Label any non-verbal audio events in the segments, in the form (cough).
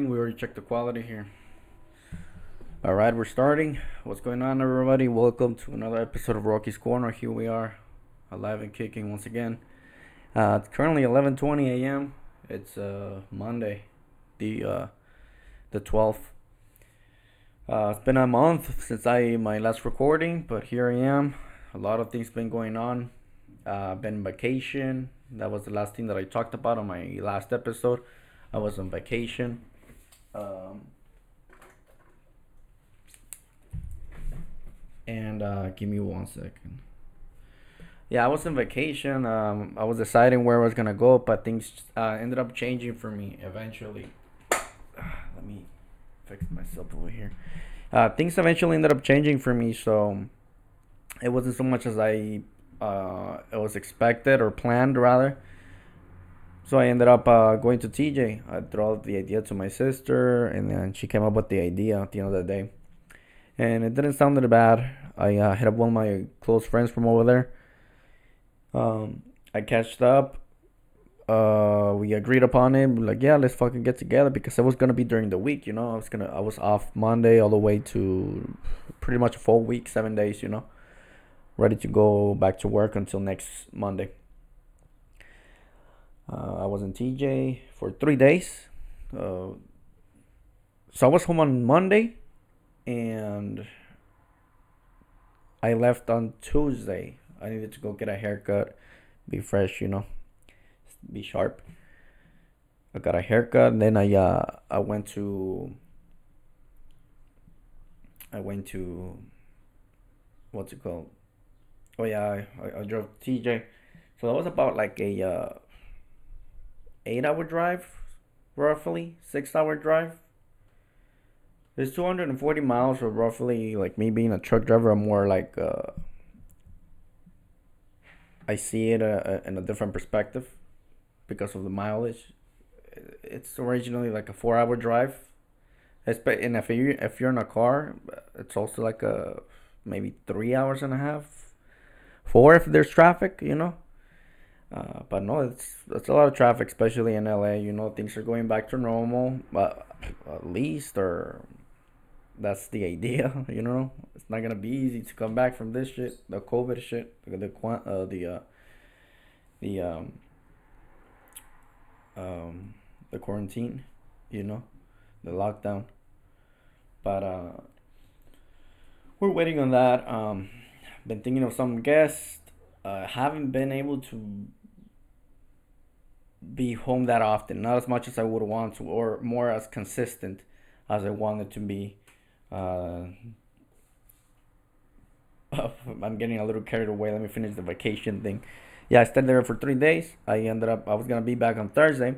starting. We already checked the quality here. All right, we're starting. What's going on, everybody? Welcome to another episode of Rocky's Corner. Here we are, alive and kicking once again. Uh, it's currently 11:20 a.m. It's uh, Monday, the uh, the 12th. Uh, it's been a month since I my last recording, but here I am. A lot of things been going on. Uh, been vacation. That was the last thing that I talked about on my last episode. I was on vacation. Um, and uh, give me one second. Yeah, I was on vacation. Um, I was deciding where I was gonna go, but things uh, ended up changing for me eventually. (sighs) Let me fix myself over here. Uh, things eventually ended up changing for me, so it wasn't so much as I uh, it was expected or planned rather. So I ended up uh, going to TJ. I threw out the idea to my sister, and then she came up with the idea at the end of the day and it didn't sound that bad. I uh, hit up one of my close friends from over there. Um, I catched up. Uh, we agreed upon it. We're like, yeah, let's fucking get together because it was gonna be during the week, you know. I was gonna, I was off Monday all the way to pretty much a full week, seven days, you know, ready to go back to work until next Monday. Uh, I was in TJ for three days. Uh, so I was home on Monday and I left on Tuesday. I needed to go get a haircut, be fresh, you know, be sharp. I got a haircut, then I uh I went to I went to what's it called? Oh yeah, I, I drove TJ. So that was about like a uh, eight hour drive, roughly six hour drive it's 240 miles, or roughly like me being a truck driver, I'm more like uh, I see it uh, in a different perspective because of the mileage. It's originally like a four-hour drive, and if you if you're in a car, it's also like a maybe three hours and a half, four if there's traffic, you know. Uh, but no, it's it's a lot of traffic, especially in LA. You know, things are going back to normal, but at least or that's the idea, (laughs) you know. It's not gonna be easy to come back from this shit, the COVID shit, the uh, the uh, the um um the quarantine, you know, the lockdown. But uh, we're waiting on that. Um, been thinking of some guests. Uh, haven't been able to be home that often, not as much as I would want to, or more as consistent as I wanted to be uh, (laughs) I'm getting a little carried away. Let me finish the vacation thing. Yeah, I stayed there for three days. I ended up, I was going to be back on Thursday.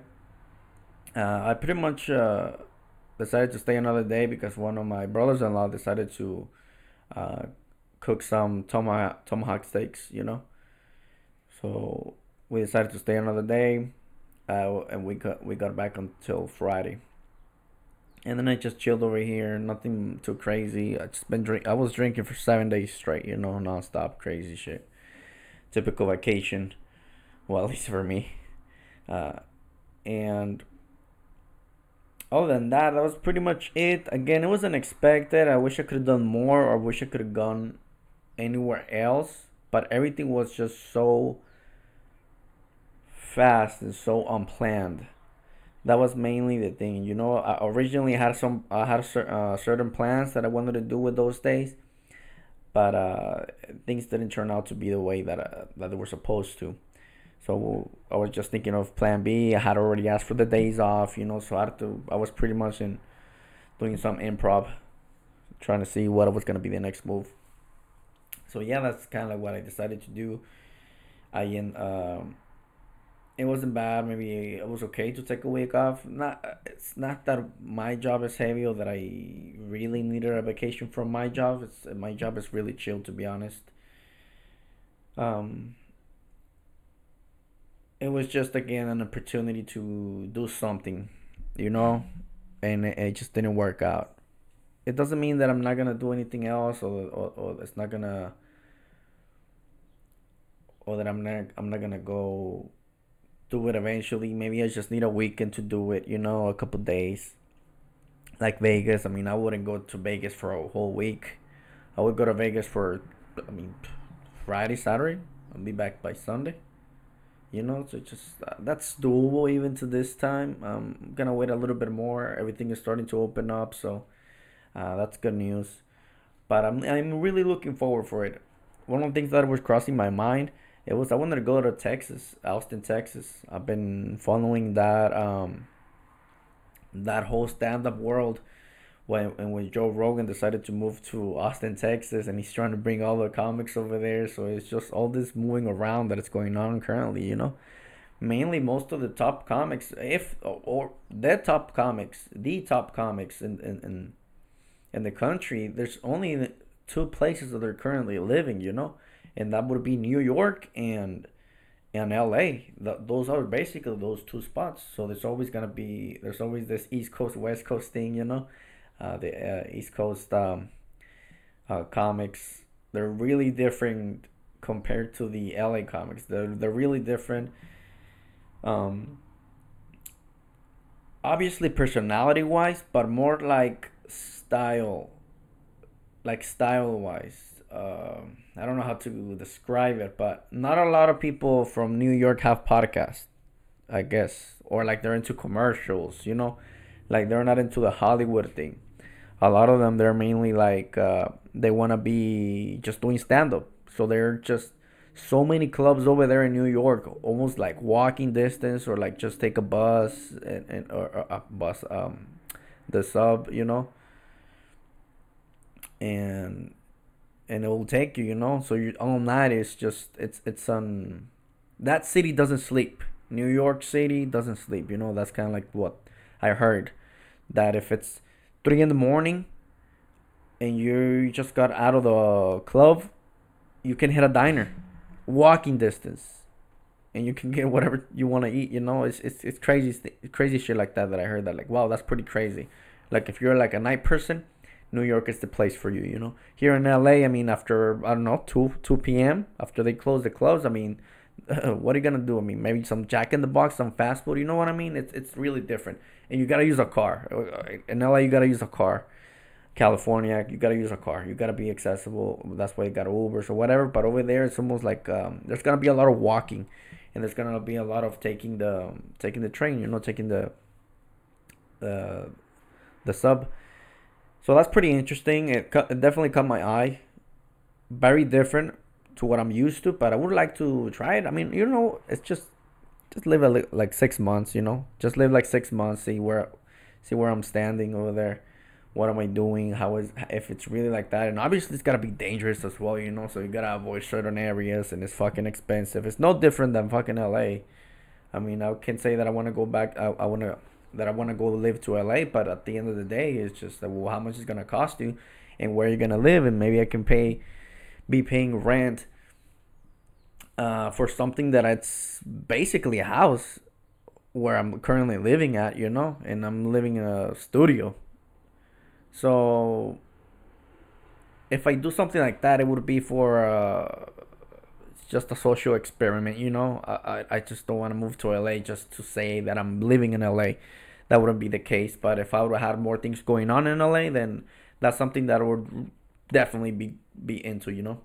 Uh, I pretty much uh, decided to stay another day because one of my brothers in law decided to uh, cook some tomahawk steaks, you know. So we decided to stay another day. Uh, and we got we got back until Friday and then I just chilled over here. Nothing too crazy. I just been drink. I was drinking for seven days straight. You know, nonstop, crazy shit. Typical vacation. Well, (laughs) at least for me. Uh, and other than that, that was pretty much it. Again, it was unexpected. I wish I could have done more, or wish I could have gone anywhere else. But everything was just so fast and so unplanned that was mainly the thing. You know, I originally had some, I had uh, certain plans that I wanted to do with those days, but uh, things didn't turn out to be the way that uh, that they were supposed to. So I was just thinking of Plan B. I had already asked for the days off, you know, so I had to. I was pretty much in doing some improv, trying to see what was gonna be the next move. So yeah, that's kind of what I decided to do. I in um, it wasn't bad. Maybe it was okay to take a week off. Not it's not that my job is heavy or that I really needed a vacation from my job. It's my job is really chill to be honest. Um, it was just again an opportunity to do something, you know, and it, it just didn't work out. It doesn't mean that I'm not gonna do anything else or or, or it's not gonna or that I'm not I'm not gonna go do it eventually. Maybe I just need a weekend to do it. You know, a couple days. Like Vegas. I mean, I wouldn't go to Vegas for a whole week. I would go to Vegas for, I mean, Friday, Saturday. I'll be back by Sunday. You know, so just uh, that's doable even to this time. I'm gonna wait a little bit more. Everything is starting to open up, so uh, that's good news. But I'm I'm really looking forward for it. One of the things that was crossing my mind it was I wanted to go to Texas, Austin, Texas. I've been following that um that whole stand up world when and when Joe Rogan decided to move to Austin, Texas, and he's trying to bring all the comics over there. So it's just all this moving around that is going on currently. You know, mainly most of the top comics, if or the top comics, the top comics in in in, in the country. There's only two places that they're currently living. You know, and that would be New York and and LA. Those are basically those two spots. So there's always gonna be there's always this East Coast West Coast thing. You know uh, the uh, East Coast um, uh, comics. They're really different compared to the LA comics. They're they're really different. Um, obviously personality wise, but more like style, like style wise. Uh, I don't know how to describe it, but not a lot of people from New York have podcasts, I guess, or like they're into commercials, you know, like they're not into the Hollywood thing. A lot of them they're mainly like uh, they want to be just doing stand up. So they're just so many clubs over there in New York, almost like walking distance, or like just take a bus and, and or, or a bus, um, the sub, you know, and and it will take you, you know. So you all night is just it's it's um that city doesn't sleep. New York City doesn't sleep. You know that's kind of like what I heard that if it's three in the morning and you just got out of the club, you can hit a diner, walking distance, and you can get whatever you want to eat. You know, it's it's it's crazy crazy shit like that that I heard that like wow that's pretty crazy. Like if you're like a night person, New York is the place for you. You know, here in LA, I mean after I don't know two two p.m. after they close the clubs, I mean. (laughs) what are you gonna do? I mean, maybe some Jack in the Box, some fast food. You know what I mean? It's it's really different and you gotta use a car. In LA, you gotta use a car. California, you gotta use a car. You gotta be accessible. That's why you got Ubers or whatever. But over there, it's almost like um, there's gonna be a lot of walking, and there's gonna be a lot of taking the taking the train. You know, taking the the the sub. So that's pretty interesting. It, it definitely caught my eye. Very different to what I'm used to, but I would like to try it. I mean, you know, it's just just live a, like six months you know? Just live like six months see where see where i'm standing over there. What am i doing? How is if it's really like that. And obviously it's gotta be dangerous as well you know? So you gotta avoid certain areas and it's fucking expensive. It's no different than fucking la i mean i can say that i want to go back i, I want to that i want to go live to la but at the end of the day it's just that well how much is gonna cost you and where you're gonna live and maybe i can pay be paying rent uh, for something that it's basically a house where I'm currently living at, you know, and I'm living in a studio. So if I do something like that, it would be for uh, just a social experiment, you know. I, I, just don't want to move to LA just to say that I'm living in LA. That wouldn't be the case. But if I would have had more things going on in LA, then that's something that I would definitely be be into, you know.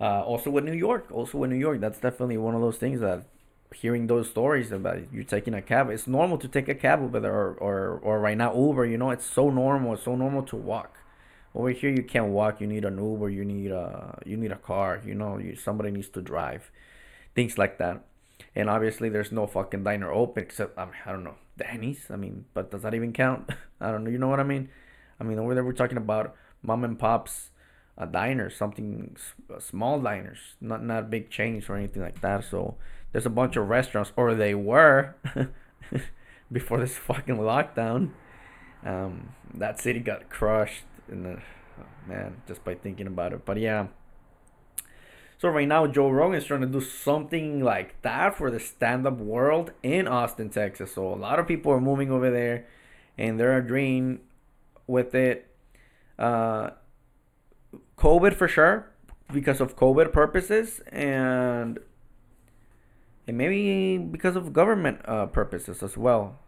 Uh, also with New York, also with New York, that's definitely one of those things that hearing those stories about you taking a cab. It's normal to take a cab over there, or, or, or right now Uber. You know, it's so normal. It's so normal to walk. Over here, you can't walk. You need an Uber. You need a you need a car. You know, you, somebody needs to drive. Things like that. And obviously, there's no fucking diner open except I, mean, I don't know Denny's. I mean, but does that even count? (laughs) I don't know. You know what I mean? I mean, over there, we're talking about mom and pops a diner, something small diners, not not big chains or anything like that. So there's a bunch of restaurants, or they were (laughs) before this fucking lockdown. Um, that city got crushed, in the oh, man, just by thinking about it. But yeah. So right now, Joe Rogan is trying to do something like that for the stand-up world in Austin, Texas. So a lot of people are moving over there, and they're agreeing with it. Uh, COVID for sure because of COVID purposes and and maybe because of government uh, purposes as well.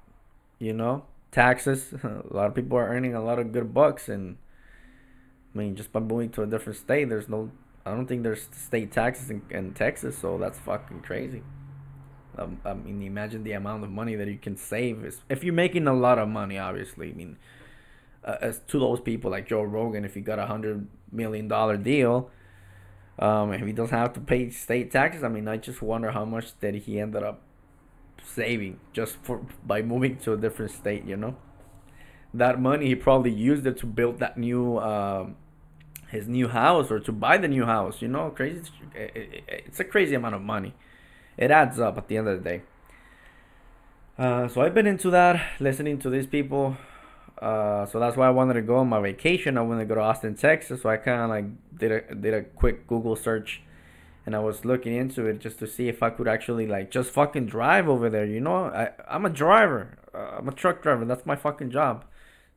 You know, taxes. (laughs) A lot of people are earning a lot of good bucks, and I mean, just by moving to a different state, there's no. I don't think there's state taxes in, in Texas, so that's fucking crazy. Um, I mean, imagine the amount of money that you can save if you're making a lot of money. Obviously, I mean, uh, as to those people like Joe Rogan, if he got a hundred million dollar deal, um, if he doesn't have to pay state taxes, I mean, I just wonder how much that he ended up saving just for by moving to a different state. You know, that money he probably used it to build that new um, his new house or to buy the new house. You know, crazy. It's a crazy amount of money. It adds up at the end of the day. Uh, so I've been into that, listening to these people uh, so that's why I wanted to go on my vacation. I wanted to go to Austin, Texas. So I kind of like did a did a quick Google search, and I was looking into it just to see if I could actually like just fucking drive over there. You know, I I'm a driver. Uh, I'm a truck driver. That's my fucking job.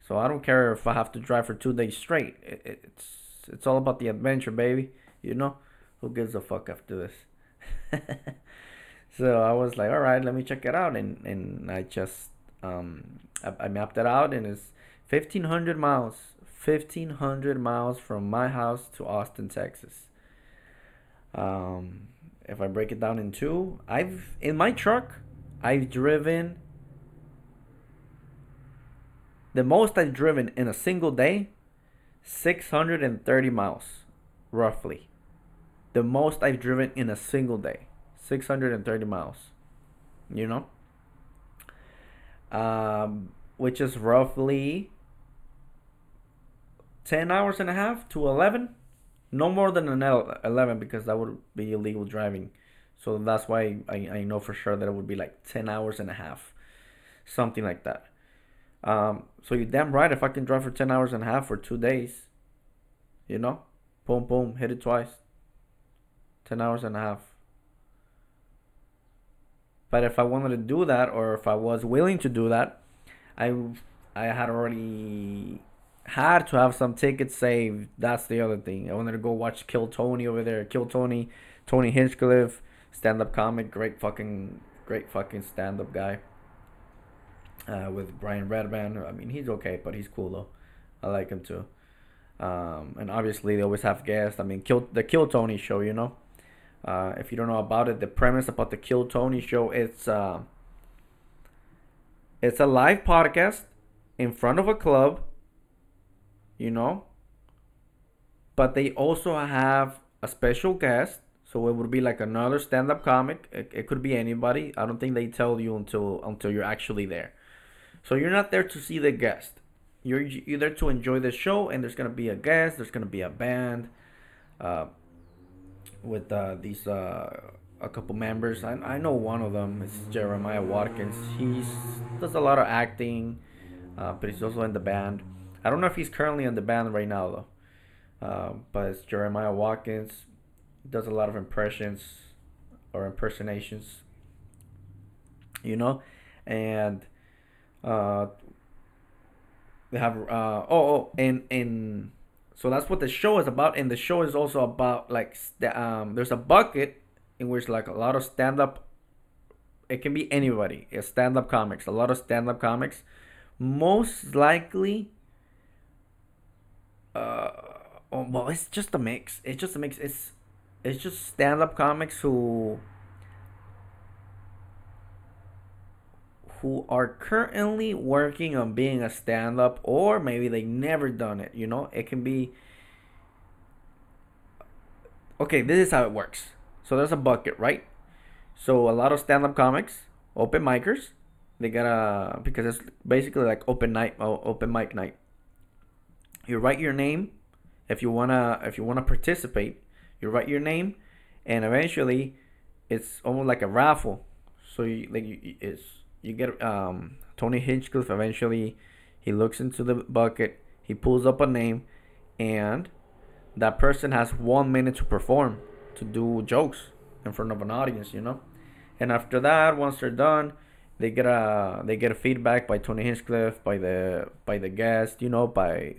So I don't care if I have to drive for two days straight. It, it, it's it's all about the adventure, baby. You know, who gives a fuck after this? (laughs) so I was like, all right, let me check it out, and and I just um I, I mapped it out and it's 1500 miles 1500 miles from my house to Austin Texas um if I break it down in two I've in my truck I've driven the most I've driven in a single day 630 miles roughly. The most I've driven in a single day 630 miles you know? Um, which is roughly 10 hours and a half to 11 no more than an 11 because that would be illegal driving. So that's why I, I know for sure that it would be like 10 hours and a half something like that um, so you're damn right if i can drive for 10 hours and a half for two days you know boom boom hit it twice 10 hours and a half but if I wanted to do that, or if I was willing to do that, I I had already had to have some tickets saved. That's the other thing. I wanted to go watch Kill Tony over there. Kill Tony, Tony Hinchcliffe, stand up comic, great fucking great fucking stand up guy. Uh, with Brian Redban. I mean, he's okay, but he's cool though. I like him too. Um, and obviously they always have guests. I mean, Kill the Kill Tony show, you know. Uh, if you don't know about it, the premise about the Kill Tony show, it's uh, it's a live podcast in front of a club, you know. But they also have a special guest, so it would be like another stand-up comic. It, it could be anybody. I don't think they tell you until until you're actually there. So you're not there to see the guest. You're you're there to enjoy the show, and there's gonna be a guest. There's gonna be a band. Uh, with uh, these uh, a couple members. I, I know one of them is Jeremiah Watkins. He does a lot of acting, uh, but he's also in the band. I don't know if he's currently in the band right now though. Uh, but it's Jeremiah Watkins. Does a lot of impressions or impersonations. You know, and uh, they have uh, oh oh and and so that's what the show is about, and the show is also about like um, there's a bucket in which like a lot of stand up. It can be anybody. It's stand up comics. A lot of stand up comics, most likely. Uh, oh, well, it's just a mix. It's just a mix. It's it's just stand up comics who who are currently working on being a stand up or maybe they never done it, you know? It can be Okay, this is how it works. So there's a bucket, right? So a lot of stand up comics, open micers, they gotta because it's basically like open night oh, open mic night. You write your name if you wanna if you wanna participate, you write your name and eventually it's almost like a raffle. So you like you, it's you get um, Tony Hinchcliffe eventually he looks into the bucket, he pulls up a name, and that person has one minute to perform, to do jokes in front of an audience, you know. And after that, once they're done, they get a they get a feedback by Tony Hinchcliffe, by the by the guest, you know, by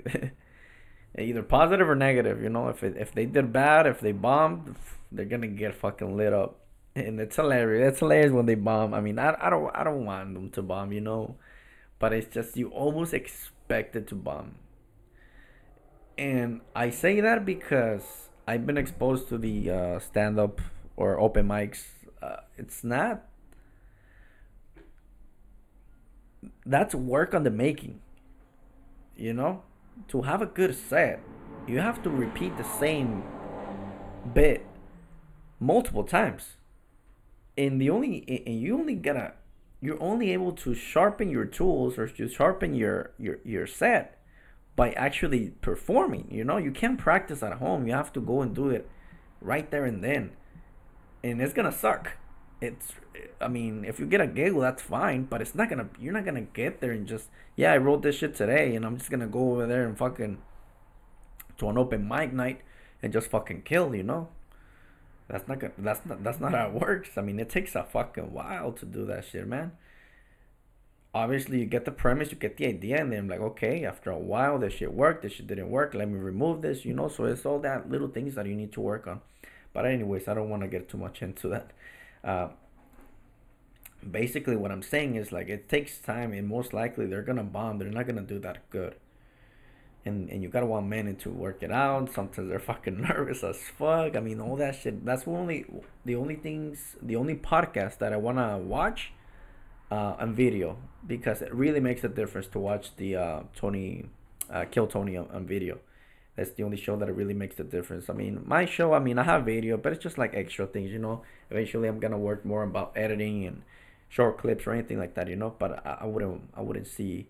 (laughs) either positive or negative, you know. If it, if they did bad, if they bombed, they're gonna get fucking lit up. And it's hilarious. It's hilarious when they bomb. I mean, I, I don't I don't want them to bomb, you know, but it's just you almost expect it to bomb. And I say that because I've been exposed to the uh, stand up or open mics. Uh, it's not. That's work on the making. You know, to have a good set, you have to repeat the same bit multiple times and the only and you only gotta you're only able to sharpen your tools or to sharpen your your your set by actually performing you know? You can't practice at home. You have to go and do it right there and then. And it's gonna suck. It's i mean if you get a giggle that's fine but it's not gonna you're not gonna get there and just yeah i wrote this shit today and i'm just gonna go over there and fucking to an open mic night and just fucking kill you know that's not good. That's not. That's not how it works. I mean, it takes a fucking while to do that shit, man. Obviously, you get the premise, you get the idea, and then like, okay, after a while, this shit worked. This shit didn't work. Let me remove this. You know, so it's all that little things that you need to work on. But anyways, I don't want to get too much into that. Uh, basically, what I'm saying is like it takes time, and most likely they're gonna bomb. They're not gonna do that good and and you gotta want men to work it out. Sometimes they're fucking (laughs) nervous as fuck. I mean, all that shit. That's only the only things, the only podcast that I wanna watch uh, on video because it really makes a difference to watch the uh, Tony, uh, Kill Tony on, on video. That's the only show that really makes a difference. I mean, my show, I mean, I have video, but it's just like extra things, you know. Eventually, I'm gonna work more about editing and short clips or anything like that, you know. But I, I wouldn't, I wouldn't see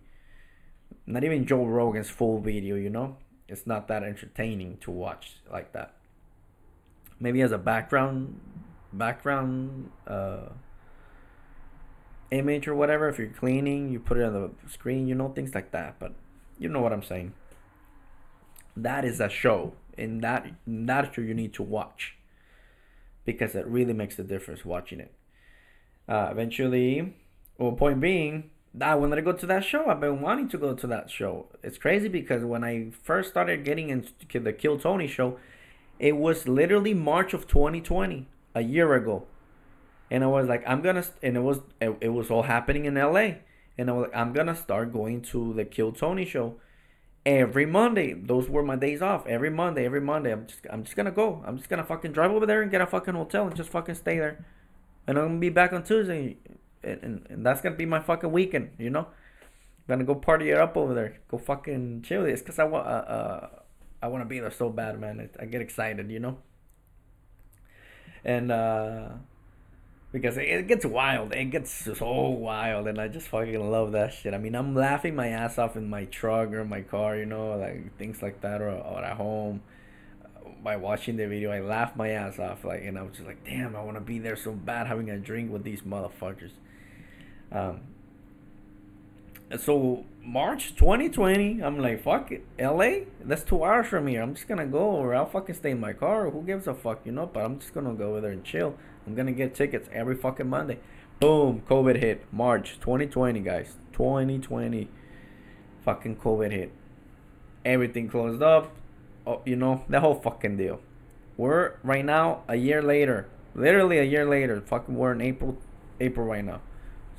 not even Joe Rogan's full video, you know? It's not that entertaining to watch like that. Maybe as a background background uh image or whatever if you're cleaning, you put it on the screen, you know, things like that, but you know what I'm saying. That is a show. And that that show you need to watch. Because it really makes a difference watching it. Uh, eventually, well, point being, I wanted to go to that show. I've been wanting to go to that show. It's crazy because when I first started getting into the Kill Tony show, it was literally March of 2020, a year ago. And I was like, I'm gonna, and it was, it, it was all happening in LA. And I was like, I'm gonna start going to the Kill Tony show every Monday. Those were my days off. Every Monday, every Monday. I'm just, I'm just gonna go. I'm just gonna fucking drive over there and get a fucking hotel and just fucking stay there. And I'm gonna be back on Tuesday and, and that's gonna be my fucking weekend, you know. I'm gonna go party it up over there, go fucking chill. It's cause I want, uh, uh, I want to be there so bad, man. I get excited, you know. And uh, because it, it gets wild, it gets so wild, and I just fucking love that shit. I mean, I'm laughing my ass off in my truck or my car, you know, like things like that, or, or at home by watching the video, I laughed my ass off. Like, and I was just like, damn, I want to be there so bad, having a drink with these motherfuckers. Um, so March 2020, I'm like, fuck it, LA. That's two hours from here. I'm just gonna go, or I'll fucking stay in my car. Who gives a fuck, you know? But I'm just gonna go over there and chill. I'm gonna get tickets every fucking Monday. Boom, COVID hit. March 2020, guys. 2020. Fucking COVID hit. Everything closed up. Oh, you know, the whole fucking deal. We're right now a year later. Literally a year later. Fucking we're in April April right now.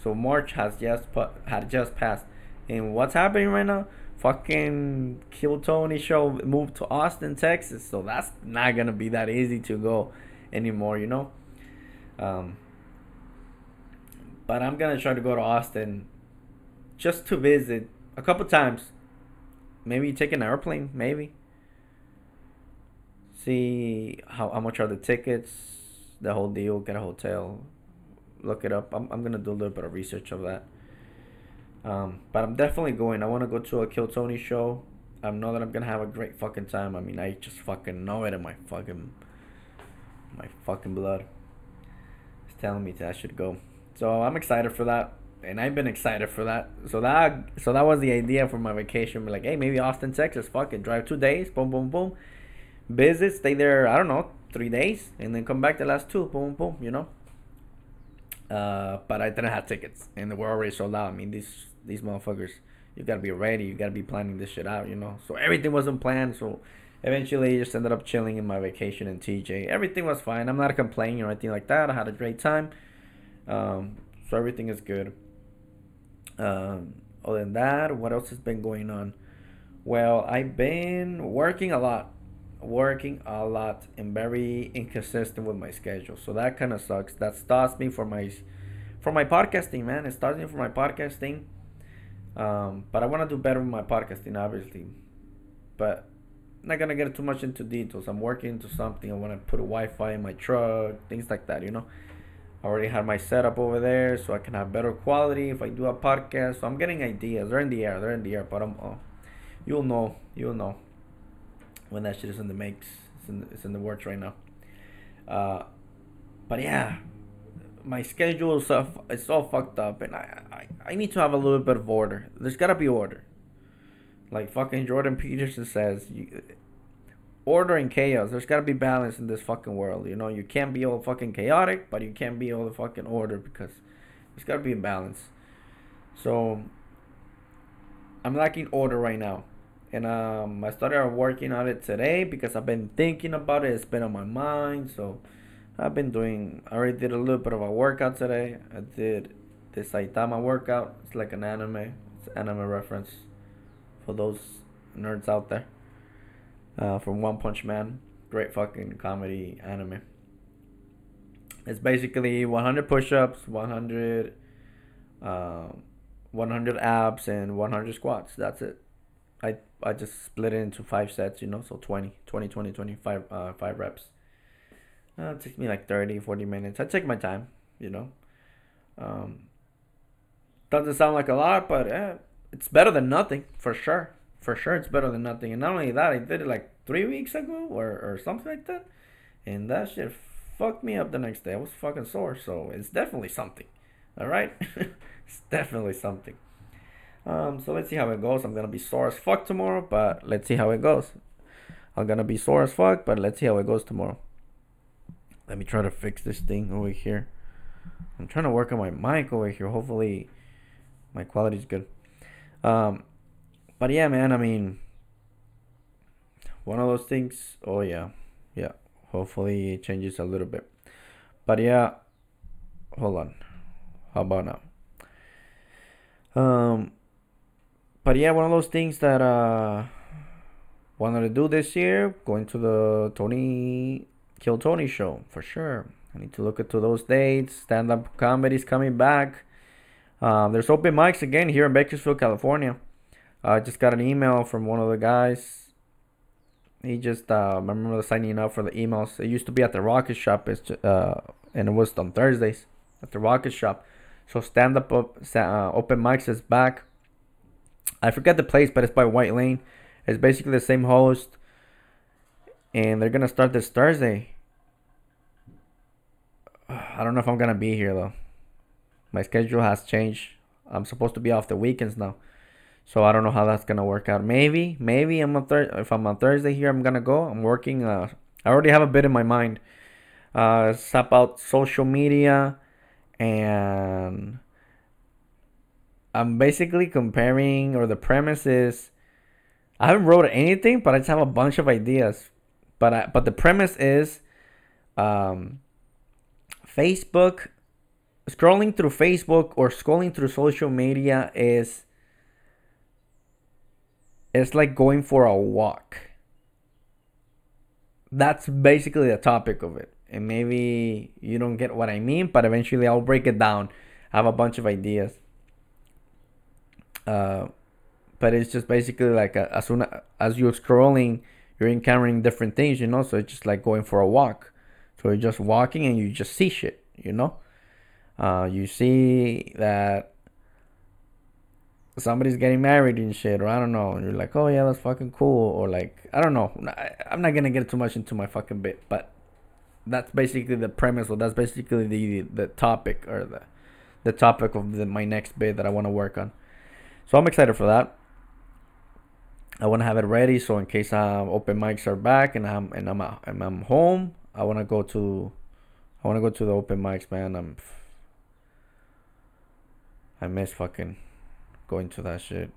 So March has just had just passed. And what's happening right now? Fucking Kill Tony show moved to Austin, Texas. So that's not gonna be that easy to go anymore, you know. Um, but I'm gonna try to go to Austin just to visit a couple times. Maybe take an airplane, maybe. See how, how much are the tickets, the whole deal, get a hotel, look it up. I'm, I'm gonna do a little bit of research of that. Um, but I'm definitely going. I want to go to a Kill Tony show. I know that I'm gonna have a great fucking time. I mean, I just fucking know it in my fucking my fucking blood. It's telling me that I should go. So I'm excited for that, and I've been excited for that. So that so that was the idea for my vacation. We're like, hey, maybe Austin, Texas. Fucking drive two days. Boom, boom, boom. Visit, stay there. I don't know, three days, and then come back the last two. Boom, boom. You know. Uh, but I didn't have tickets, and we're already sold out. I mean, these these motherfuckers, you gotta be ready. You gotta be planning this shit out, you know. So everything wasn't planned. So eventually I just ended up chilling in my vacation in TJ. Everything was fine. I'm not complaining or anything like that. I had a great time. Um, so everything is good. Um, other than that, what else has been going on? Well, I've been working a lot, working a lot, and very inconsistent with my schedule. So that kind of sucks. That stops me for my, for my podcasting, man. It stops me for my podcasting. Um, but I want to do better with my podcasting, obviously. But I'm not gonna get too much into details. I'm working into something. I want to put a Wi-Fi in my truck, things like that. You know. I already have my setup over there, so I can have better quality if I do a podcast. So I'm getting ideas. They're in the air. They're in the air, but I'm. Uh, you'll know. You'll know when that shit is in the makes. It's in the, it's in the works right now. Uh, but yeah, my schedule is uh, it's all fucked up, and I, I I need to have a little bit of order. There's gotta be order. Like fucking Jordan Peterson says, you, order and chaos. There's gotta be balance in this fucking world. You know, you can't be all fucking chaotic, but you can't be all the fucking order because there's gotta be a balance. So I'm lacking order right now. And um, I started working on it today because I've been thinking about it. It's been on my mind. So I've been doing, I already did a little bit of a workout today. I did the Saitama workout. It's like an anime. It's an anime reference for those nerds out there uh, from One Punch Man. Great fucking comedy anime. It's basically 100 push-ups, 100, uh, 100 abs, and 100 squats. That's it. I I just split it into five sets, you know, so 20, 20, 20, 25, uh, five reps. Uh, it takes me like 30, 40 minutes. I take my time, you know. Um, doesn't sound like a lot, but eh, it's better than nothing for sure for sure it's better than nothing. And not only that, I did it like three weeks ago or, or something like that. And that shit fucked me up the next day. I was fucking sore. So it's definitely something. All right? (laughs) it's definitely something. Um, so let's see how it goes. I'm gonna be sore as fuck tomorrow, but let's see how it goes. I'm gonna be sore as fuck, but let's see how it goes tomorrow. Let me try to fix this thing over here. I'm trying to work on my mic over here. Hopefully, my quality is good. Um, but yeah, man, I mean, one of those things. Oh, yeah. Yeah. Hopefully it changes a little bit. But yeah, hold on. How about now? Um, but yeah, one of those things that uh wanted to do this year, going to the Tony Kill Tony show for sure. I need to look into those dates. Stand up comedy is coming back. Um, there's open mics again here in Bakersfield, California. I just got an email from one of the guys. He just uh, I remember signing up for the emails. It used to be at the Rocket Shop, it's uh, and it was on Thursdays at the Rocket Shop. So stand up, up uh, open mics is back. I forget the place, but it's by White Lane. It's basically the same host, and they're gonna start this Thursday. (sighs) I don't know if I'm gonna be here though. My schedule has changed. I'm supposed to be off the weekends now. So I don't know how that's gonna work out. Maybe, maybe I'm on thir- if I'm on Thursday here, I'm gonna go. I'm working. Uh, I already have a bit in my mind. Uh, it's about social media, and I'm basically comparing, or the premise is, I haven't wrote anything, but I just have a bunch of ideas. But I, but the premise is, um, Facebook, scrolling through Facebook or scrolling through social media is it's like going for a walk. That's basically the topic of it. And maybe you don't get what I mean, but eventually I'll break it down. I have a bunch of ideas. Uh, but it's just basically like a, as soon as you're scrolling, you're encountering different things, you know. So it's just like going for a walk. So you're just walking and you just see shit, you know. Uh, you see that somebody's getting married and shit, or I don't know, and you're like, oh yeah, that's fucking cool, or like, I don't know. I'm not gonna get too much into my fucking bit, but that's basically the premise, or that's basically the the topic or the the topic of the, my next bit that I want to work on. So I'm excited for that. I want to have it ready, so in case um, open mics are back and I'm and I'm and I'm home, I want to go to I want to go to the open mics, man. I'm I miss fucking going to that shit.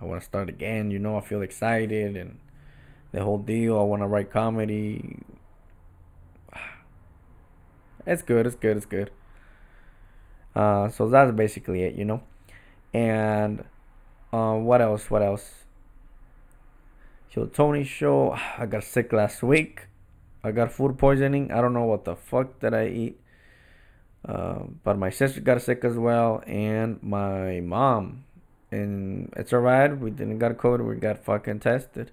I want to start again. You know, I feel excited and the whole deal. I want to write comedy. (sighs) It's good. It's good. It's good. Uh, so that's basically it, you know. And uh, what else? What else? So Tony show. (sighs) I got sick last week. I got food poisoning. I don't know what the fuck did I eat. Uh, but my sister got sick as well, and my mom. And it's alright. We didn't got COVID. We got fucking tested.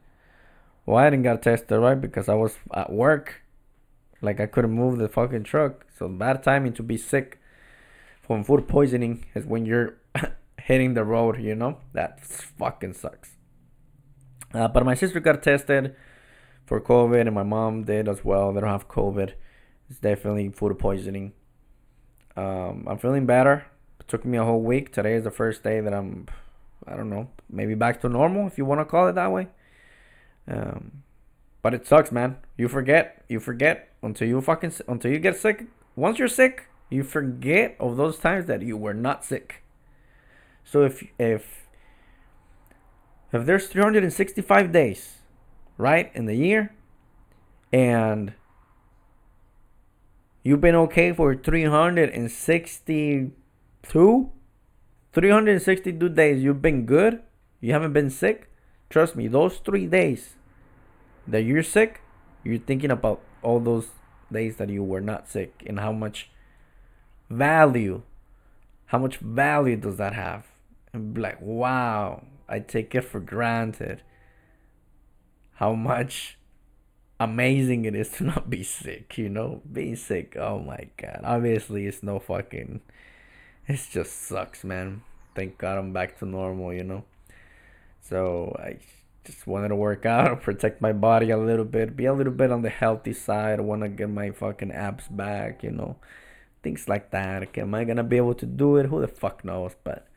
Well, I didn't got tested right because I was at work. Like I couldn't move the fucking truck. So bad timing to be sick from food poisoning is when you're hitting the road. You know that fucking sucks. Uh, but my sister got tested for COVID, and my mom did as well. They don't have COVID. It's definitely food poisoning. Um, I'm feeling better. It took me a whole week. Today is the first day that I'm, I don't know, maybe back to normal if you want to call it that way. Um, but it sucks, man. You forget. You forget until you fucking until you get sick. Once you're sick, you forget of those times that you were not sick. So if if if there's 365 days, right, in the year, and you've been okay for 362 362 days you've been good you haven't been sick trust me those three days that you're sick you're thinking about all those days that you were not sick and how much value how much value does that have and be like wow i take it for granted how much amazing it is to (laughs) not be sick, you know? Being sick, oh my god. Obviously, it's no fucking. It just sucks, man. Thank God I'm back to normal, you know? So, I just wanted to work out, protect my body a little bit, be a little bit on the healthy side. I want to get my fucking abs back, you know? Things like that. Okay, am I gonna be able to do it? Who the fuck knows? But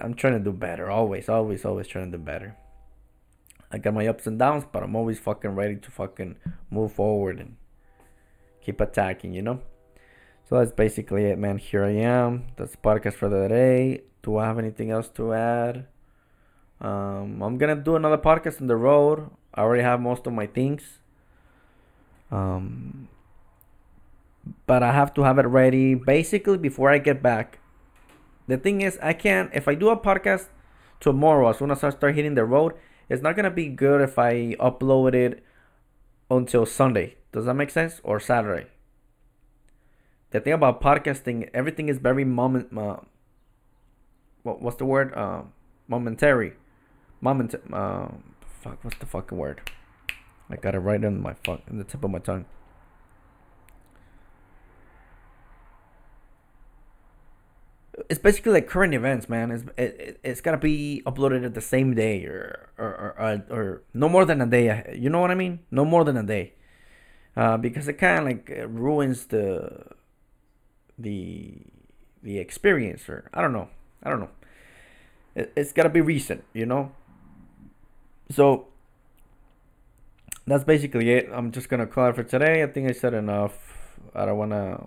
I'm trying to do better. Always, always, always trying to do better. I got my ups and downs, but I'm always fucking ready to fucking move forward and keep attacking, you know? So that's basically it, man. Here I am. That's the podcast for the day. Do I have anything else to add? Um, I'm gonna do another podcast on the road. I already have most of my things. Um, but I have to have it ready basically before I get back. The thing is, I can't, if I do a podcast tomorrow, as soon as I start hitting the road, it's not gonna be good if I upload it until Sunday. Does that make sense? Or Saturday. The thing about podcasting, everything is very moment. Uh, what what's the word? Uh, momentary. Moment. Uh, fuck. What's the fucking word? I got it right on my fuck in the tip of my tongue. It's basically like current events, man. It's it, it's gotta be uploaded at the same day or or, or or, or no more than a day. You know what I mean? No more than a day, uh, because it kind of like ruins the the the experience. Or I don't know. I don't know. It, it's gotta be recent, you know. So that's basically it. I'm just gonna call it for today. I think I said enough. I don't wanna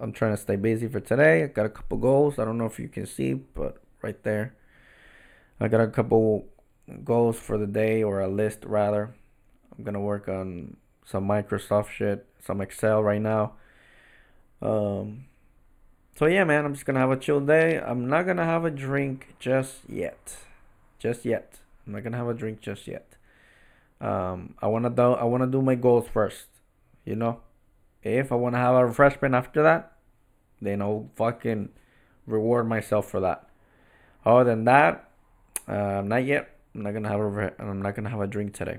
I'm trying to stay busy for today. I got a couple goals. I don't know if you can see, but right there. I got a couple goals for the day or a list rather. I'm gonna work on some Microsoft shit, some Excel right now. Um so yeah man, I'm just gonna have a chill day. I'm not gonna have a drink just yet. Just yet. I'm not gonna have a drink just yet. Um I wanna do I wanna do my goals first. You know? If I wanna have a refreshment after that, then I'll fucking reward myself for that. Other than that, uh, not yet. I'm not gonna have a. I'm not gonna have a drink today.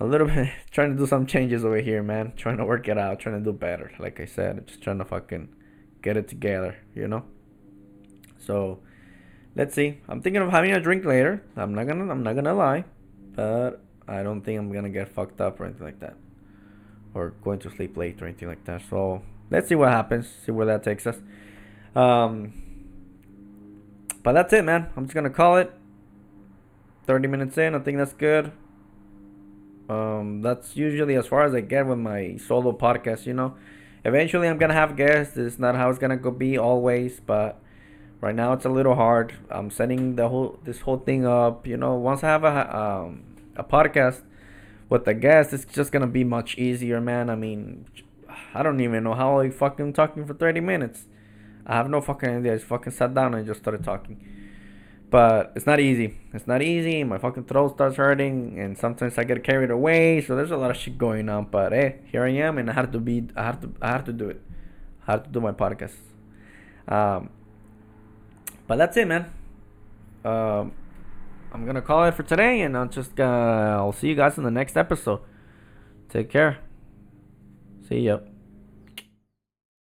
A little (laughs) bit trying to do some changes over here, man. Trying to work it out. Trying to do better. Like I said, just trying to fucking get it together. You know. So, let's see. I'm thinking of having a drink later. I'm not gonna. I'm not gonna lie, but I don't think I'm gonna get fucked up or anything like that, or going to sleep late or anything like that. So let's see what happens. See where that takes us. Um, but that's it, man. I'm just gonna call it. 30 minutes in, I think that's good. Um, that's usually as far as I get with my solo podcast. You know, eventually I'm gonna have guests. It's not how it's gonna go be always, but Right now it's a little hard. I'm setting the whole this whole thing up. You know, once I have a um a podcast with the guest, it's just gonna be much easier, man. I mean, I don't even know how I fucking talking for 30 minutes. I have no fucking idea. I just fucking sat down and just started talking. But it's not easy. It's not easy. My fucking throat starts hurting, and sometimes I get carried away. So there's a lot of shit going on. But hey, here I am, and I had to be. I had to. I had to do it. I had to do my podcast. Um. But that's it, man. Um. I'm gonna call it for today, and I'll just. Uh, I'll see you guys in the next episode. Take care. See ya.